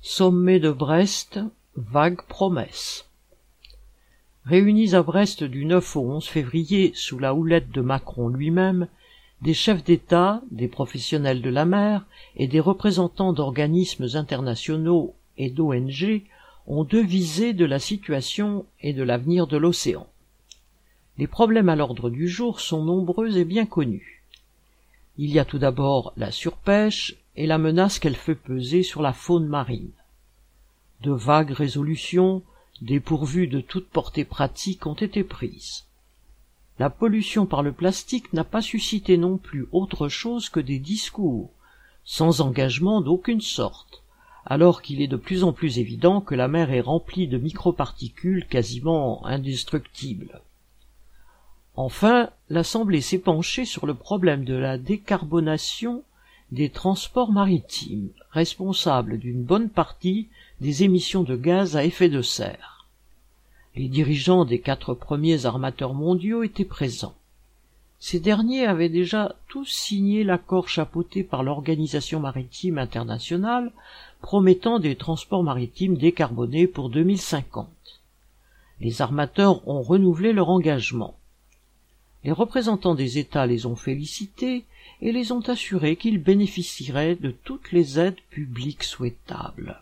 Sommet de Brest, vague promesse. Réunis à Brest du 9 au 11 février sous la houlette de Macron lui-même, des chefs d'État, des professionnels de la mer et des représentants d'organismes internationaux et d'ONG ont devisé de la situation et de l'avenir de l'océan. Les problèmes à l'ordre du jour sont nombreux et bien connus. Il y a tout d'abord la surpêche et la menace qu'elle fait peser sur la faune marine. De vagues résolutions, dépourvues de toute portée pratique, ont été prises. La pollution par le plastique n'a pas suscité non plus autre chose que des discours, sans engagement d'aucune sorte, alors qu'il est de plus en plus évident que la mer est remplie de microparticules quasiment indestructibles. Enfin, l'Assemblée s'est penchée sur le problème de la décarbonation des transports maritimes, responsables d'une bonne partie des émissions de gaz à effet de serre. Les dirigeants des quatre premiers armateurs mondiaux étaient présents. Ces derniers avaient déjà tous signé l'accord chapeauté par l'Organisation maritime internationale promettant des transports maritimes décarbonés pour 2050. Les armateurs ont renouvelé leur engagement. Les représentants des États les ont félicités et les ont assurés qu'ils bénéficieraient de toutes les aides publiques souhaitables.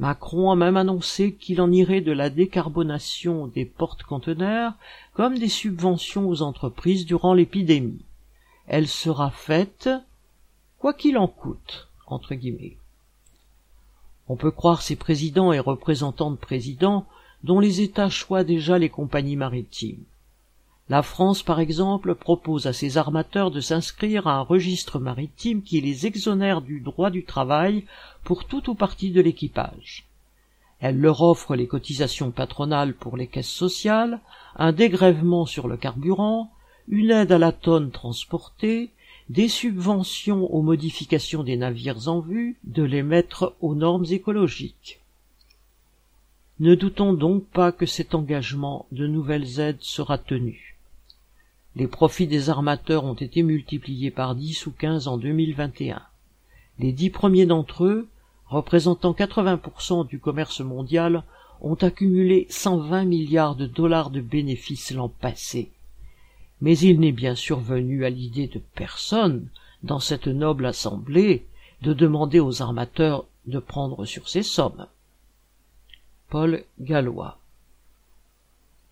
Macron a même annoncé qu'il en irait de la décarbonation des porte-conteneurs comme des subventions aux entreprises durant l'épidémie. Elle sera faite quoi qu'il en coûte, entre guillemets. On peut croire ces présidents et représentants de présidents dont les États choient déjà les compagnies maritimes. La France, par exemple, propose à ses armateurs de s'inscrire à un registre maritime qui les exonère du droit du travail pour tout ou partie de l'équipage. Elle leur offre les cotisations patronales pour les caisses sociales, un dégrèvement sur le carburant, une aide à la tonne transportée, des subventions aux modifications des navires en vue, de les mettre aux normes écologiques. Ne doutons donc pas que cet engagement de nouvelles aides sera tenu. Les profits des armateurs ont été multipliés par dix ou quinze en 2021. Les dix premiers d'entre eux, représentant 80% du commerce mondial, ont accumulé 120 milliards de dollars de bénéfices l'an passé. Mais il n'est bien survenu à l'idée de personne, dans cette noble assemblée, de demander aux armateurs de prendre sur ces sommes. Paul Gallois